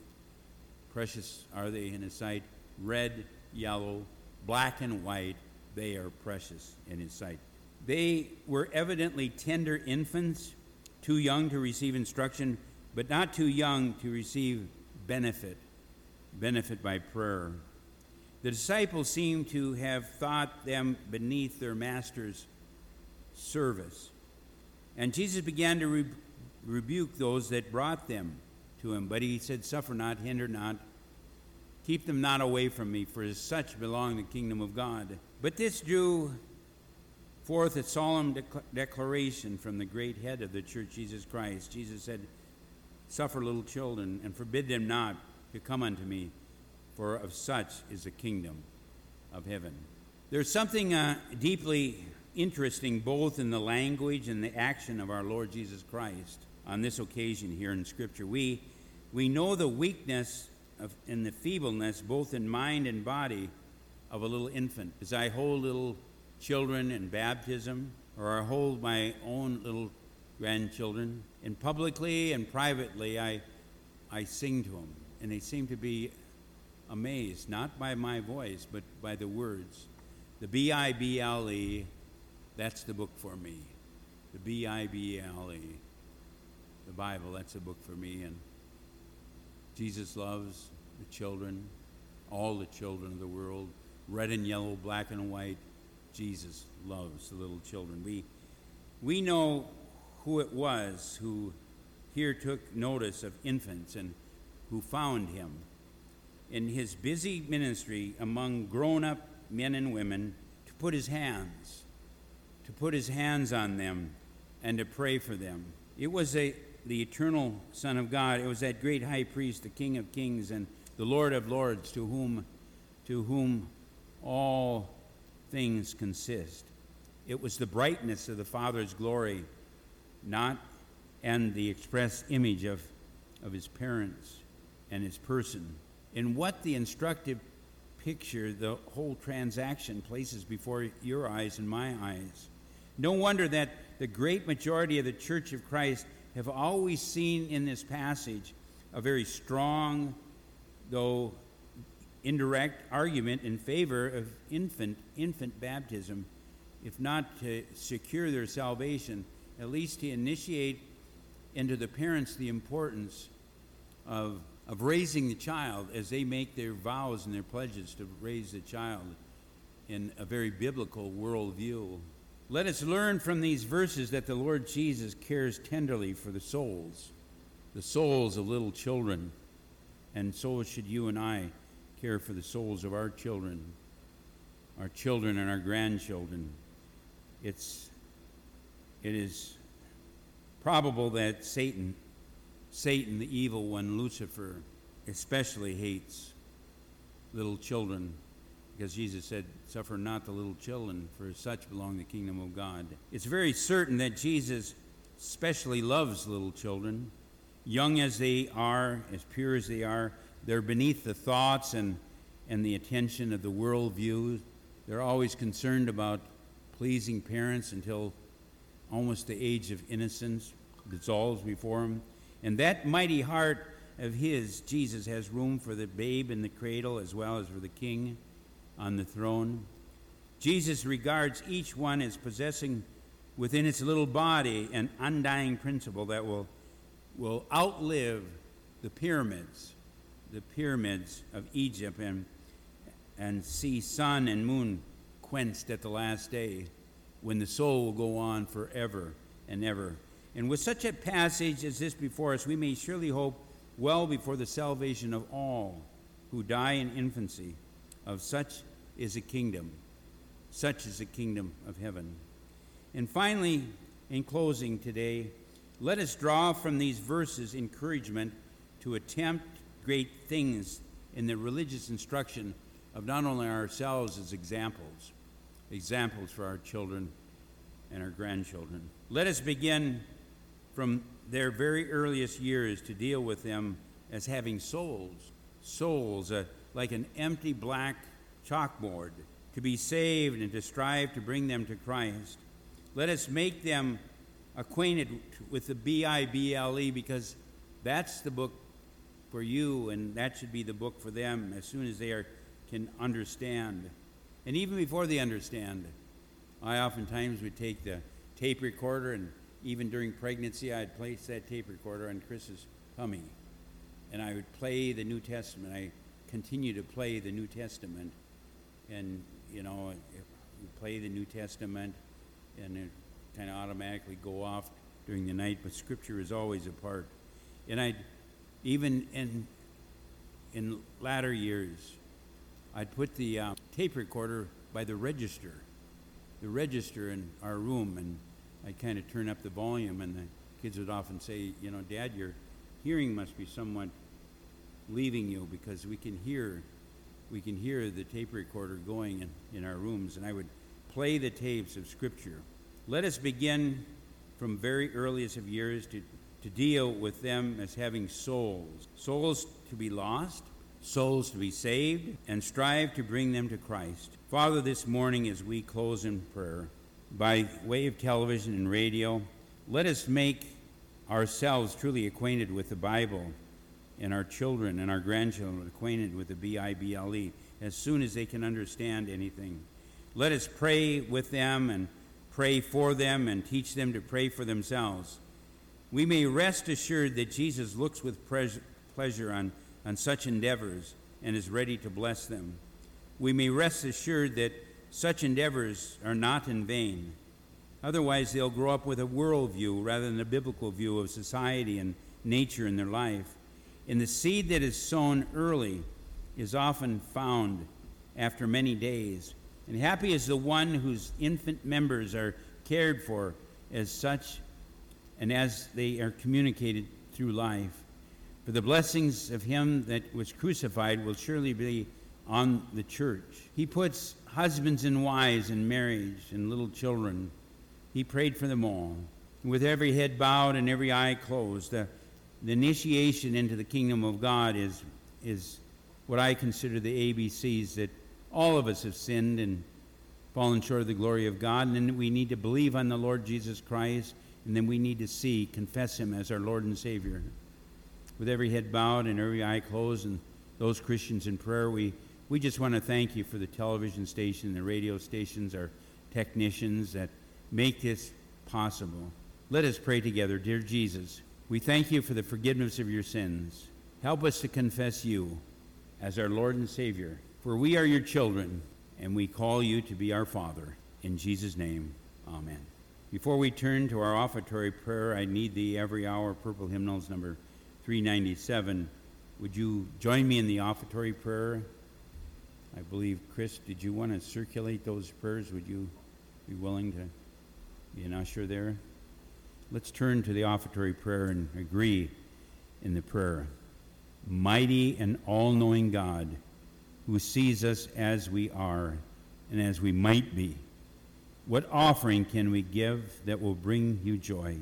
Precious are they in His sight. Red, yellow, black, and white, they are precious in His sight. They were evidently tender infants, too young to receive instruction, but not too young to receive benefit, benefit by prayer. The disciples seem to have thought them beneath their master's service. And Jesus began to re- rebuke those that brought them to him. But he said, Suffer not, hinder not, keep them not away from me, for such belong the kingdom of God. But this drew forth a solemn declaration from the great head of the church, Jesus Christ. Jesus said, Suffer little children, and forbid them not to come unto me, for of such is the kingdom of heaven. There's something uh, deeply interesting both in the language and the action of our Lord Jesus Christ on this occasion here in Scripture. We, we know the weakness of, and the feebleness, both in mind and body, of a little infant. As I hold little children in baptism, or I hold my own little grandchildren, and publicly and privately, I, I sing to them, and they seem to be amazed, not by my voice, but by the words. The B I B L E, that's the book for me. The B I B L E, the Bible, that's a book for me. And Jesus loves the children, all the children of the world red and yellow, black and white. Jesus loves the little children. We, we know who it was who here took notice of infants and who found him. In his busy ministry among grown up men and women, to put his hands, to put his hands on them and to pray for them. It was a, the eternal Son of God. It was that great high priest, the King of Kings and the Lord of Lords, to whom, to whom all things consist. It was the brightness of the Father's glory, not and the express image of, of his parents and his person. In what the instructive picture the whole transaction places before your eyes and my eyes. No wonder that the great majority of the Church of Christ have always seen in this passage a very strong, though indirect, argument in favor of infant, infant baptism, if not to secure their salvation, at least to initiate into the parents the importance of, of raising the child as they make their vows and their pledges to raise the child in a very biblical worldview. Let us learn from these verses that the Lord Jesus cares tenderly for the souls, the souls of little children, and so should you and I care for the souls of our children, our children and our grandchildren. It's, it is probable that Satan, Satan, the evil one, Lucifer, especially hates little children because Jesus said, Suffer not the little children, for such belong the kingdom of God. It's very certain that Jesus especially loves little children. Young as they are, as pure as they are, they're beneath the thoughts and, and the attention of the world worldview. They're always concerned about pleasing parents until almost the age of innocence dissolves before them. And that mighty heart of his, Jesus, has room for the babe in the cradle as well as for the king on the throne. Jesus regards each one as possessing within its little body an undying principle that will, will outlive the pyramids, the pyramids of Egypt, and, and see sun and moon quenched at the last day when the soul will go on forever and ever. And with such a passage as this before us, we may surely hope well before the salvation of all who die in infancy. Of such is a kingdom. Such is the kingdom of heaven. And finally, in closing today, let us draw from these verses encouragement to attempt great things in the religious instruction of not only ourselves as examples, examples for our children and our grandchildren. Let us begin from their very earliest years to deal with them as having souls, souls uh, like an empty black chalkboard, to be saved and to strive to bring them to Christ. Let us make them acquainted with the B I B L E because that's the book for you, and that should be the book for them as soon as they are, can understand. And even before they understand, I oftentimes would take the tape recorder, and even during pregnancy, I'd place that tape recorder on Chris's tummy, and I would play the New Testament. I continue to play the New Testament, and you know, we play the New Testament, and it kind of automatically go off during the night, but Scripture is always a part. And I'd even in in latter years, I'd put the uh, tape recorder by the register the register in our room, and I'd kind of turn up the volume, and the kids would often say, you know, Dad, your hearing must be somewhat leaving you because we can hear, we can hear the tape recorder going in, in our rooms, and I would play the tapes of Scripture. Let us begin from very earliest of years to, to deal with them as having souls, souls to be lost, souls to be saved, and strive to bring them to Christ. Father, this morning as we close in prayer, by way of television and radio, let us make ourselves truly acquainted with the Bible and our children and our grandchildren acquainted with the B I B L E as soon as they can understand anything. Let us pray with them and pray for them and teach them to pray for themselves. We may rest assured that Jesus looks with pleasure on on such endeavors and is ready to bless them. we may rest assured that such endeavors are not in vain. Otherwise, they'll grow up with a worldview rather than a biblical view of society and nature in their life. And the seed that is sown early is often found after many days. And happy is the one whose infant members are cared for as such and as they are communicated through life. For the blessings of him that was crucified will surely be on the church. He puts husbands and wives in marriage and little children. He prayed for them all. With every head bowed and every eye closed, the, the initiation into the kingdom of God is, is what I consider the ABCs that all of us have sinned and fallen short of the glory of God, and then we need to believe on the Lord Jesus Christ, and then we need to see, confess Him as our Lord and Savior. With every head bowed and every eye closed, and those Christians in prayer, we, we just want to thank you for the television station, the radio stations, our technicians that make this possible. Let us pray together. Dear Jesus, we thank you for the forgiveness of your sins. Help us to confess you as our Lord and Savior, for we are your children and we call you to be our Father. In Jesus' name, amen. Before we turn to our offertory prayer, I need the every hour purple hymnals number 397. Would you join me in the offertory prayer? I believe, Chris, did you want to circulate those prayers? Would you be willing to be an usher there? Let's turn to the offertory prayer and agree in the prayer. Mighty and all knowing God, who sees us as we are and as we might be. What offering can we give that will bring you joy?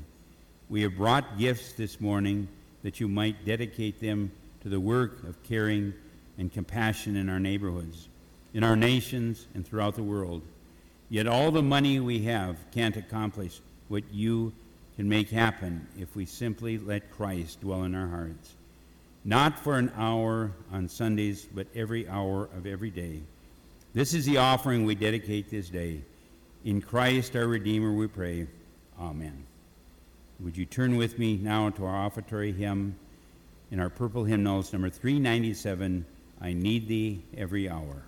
We have brought gifts this morning that you might dedicate them to the work of caring and compassion in our neighborhoods, in our nations, and throughout the world. Yet all the money we have can't accomplish what you can make happen if we simply let Christ dwell in our hearts not for an hour on Sundays, but every hour of every day. This is the offering we dedicate this day. In Christ our Redeemer we pray. Amen. Would you turn with me now to our offertory hymn in our purple hymnals, number 397, I Need Thee Every Hour.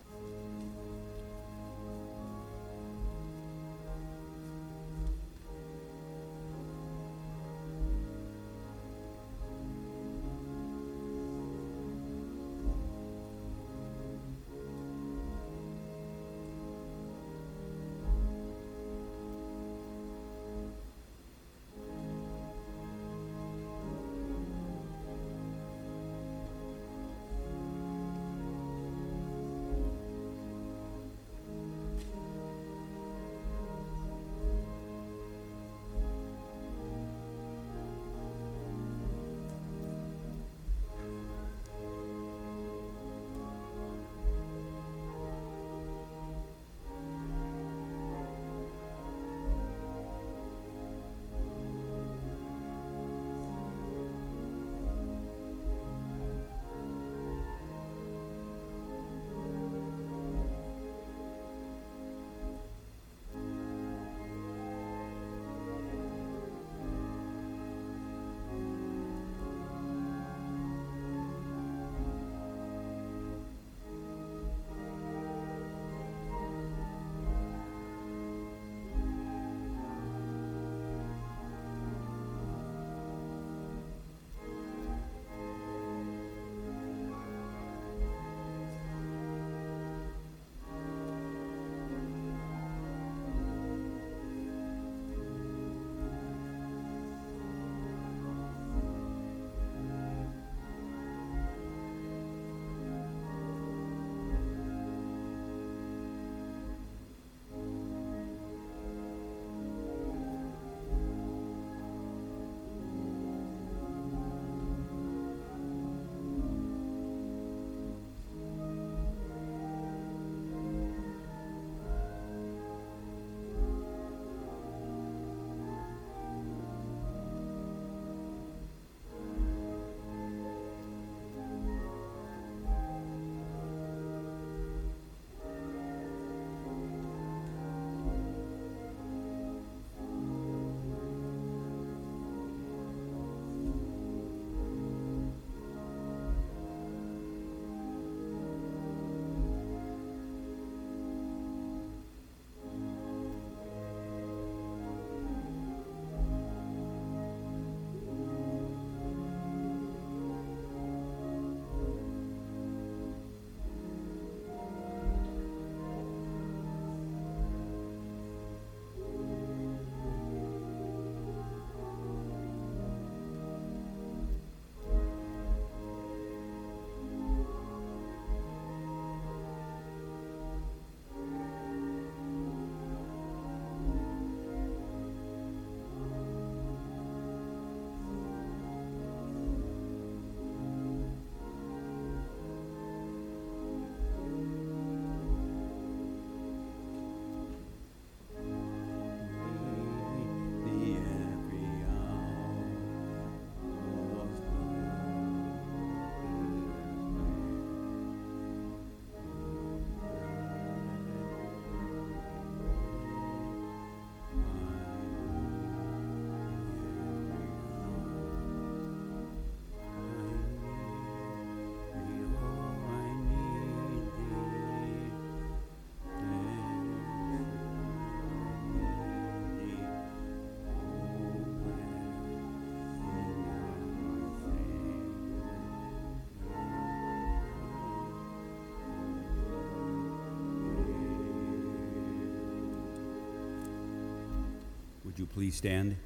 You please stand?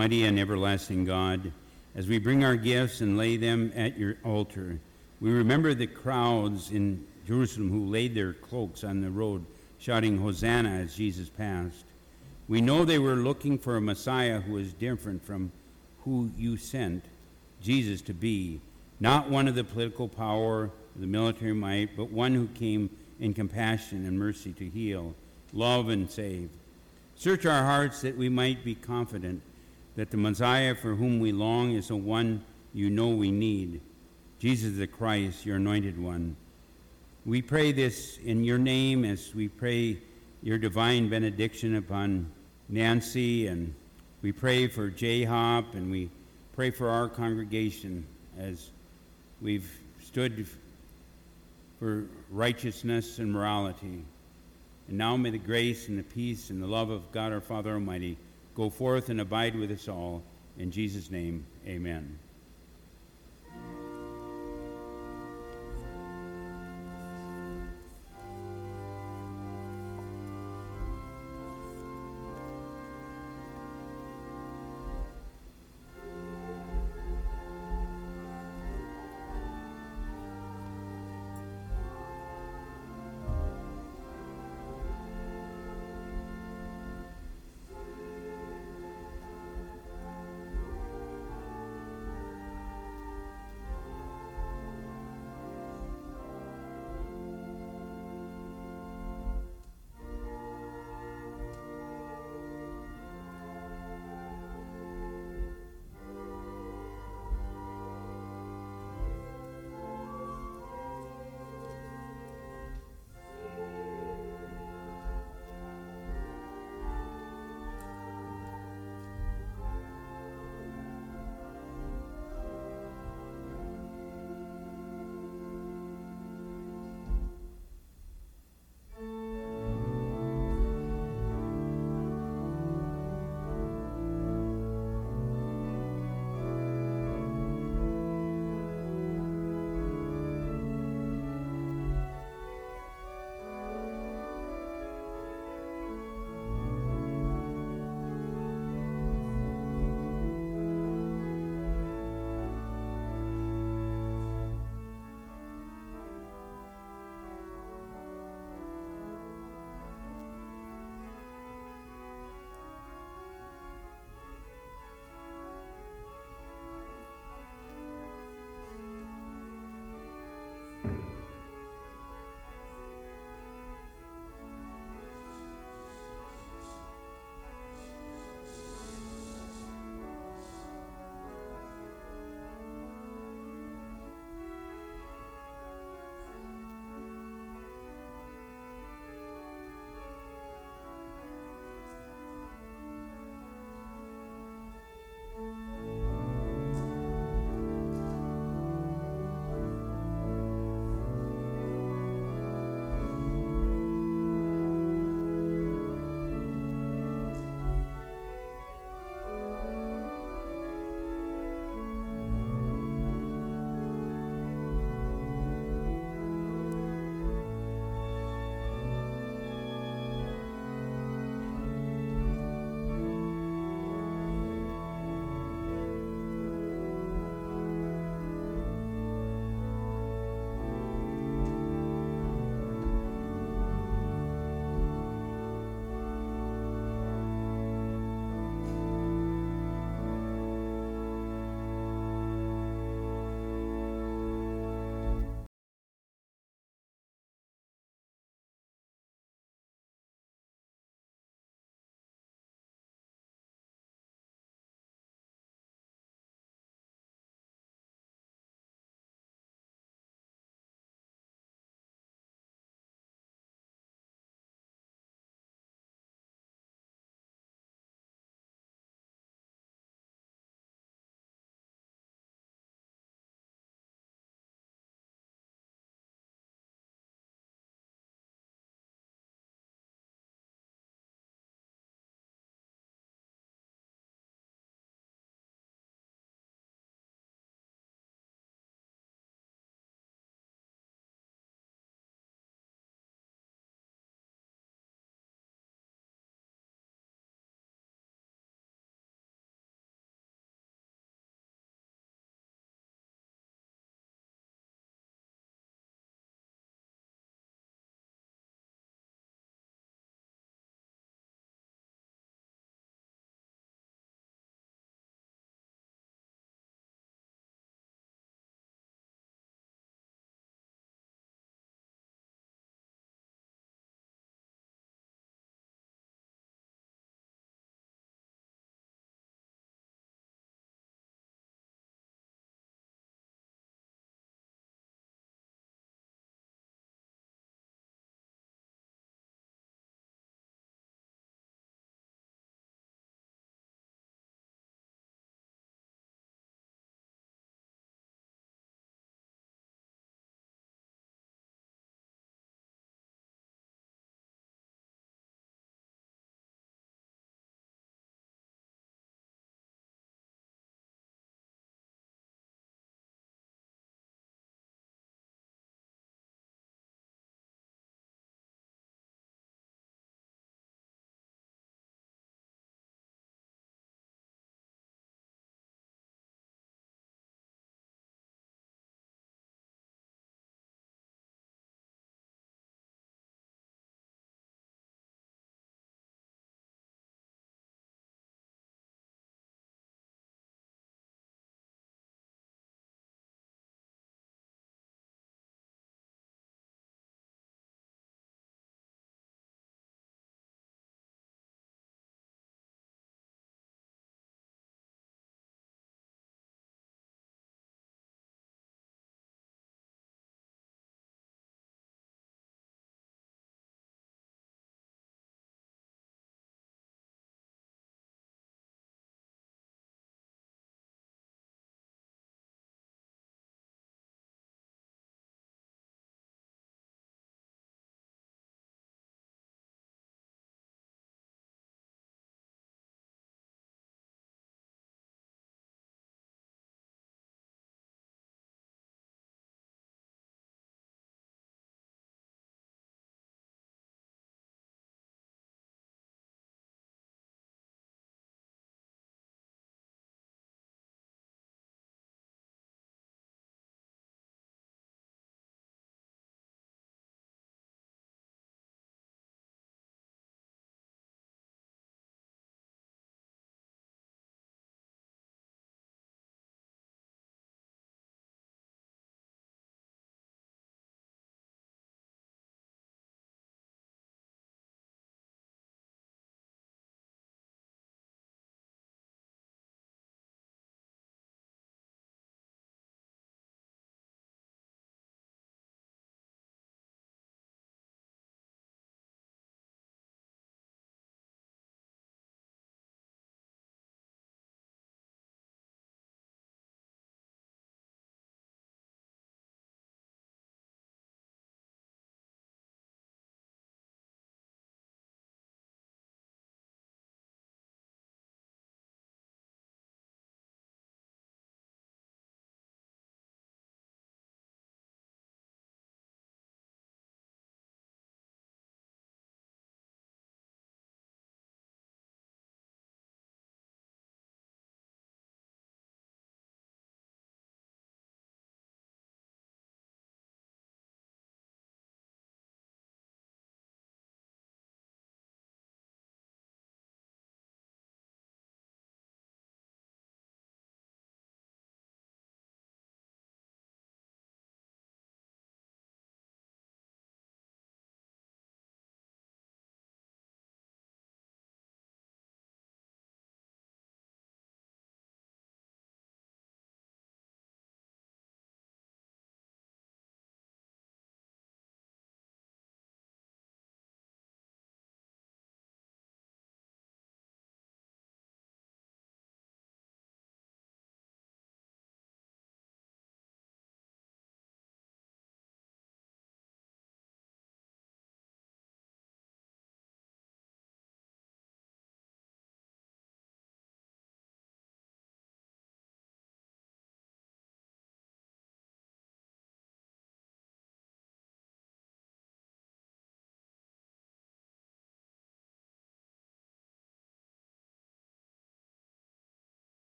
Almighty and everlasting God, as we bring our gifts and lay them at your altar, we remember the crowds in Jerusalem who laid their cloaks on the road, shouting, Hosanna, as Jesus passed. We know they were looking for a Messiah who was different from who you sent Jesus to be, not one of the political power, the military might, but one who came in compassion and mercy to heal, love, and save. Search our hearts that we might be confident that the Messiah for whom we long is the one you know we need, Jesus the Christ, your anointed one. We pray this in your name as we pray your divine benediction upon Nancy, and we pray for J Hop, and we pray for our congregation as we've stood for righteousness and morality. And now may the grace and the peace and the love of God our Father Almighty go forth and abide with us all. In Jesus' name, amen.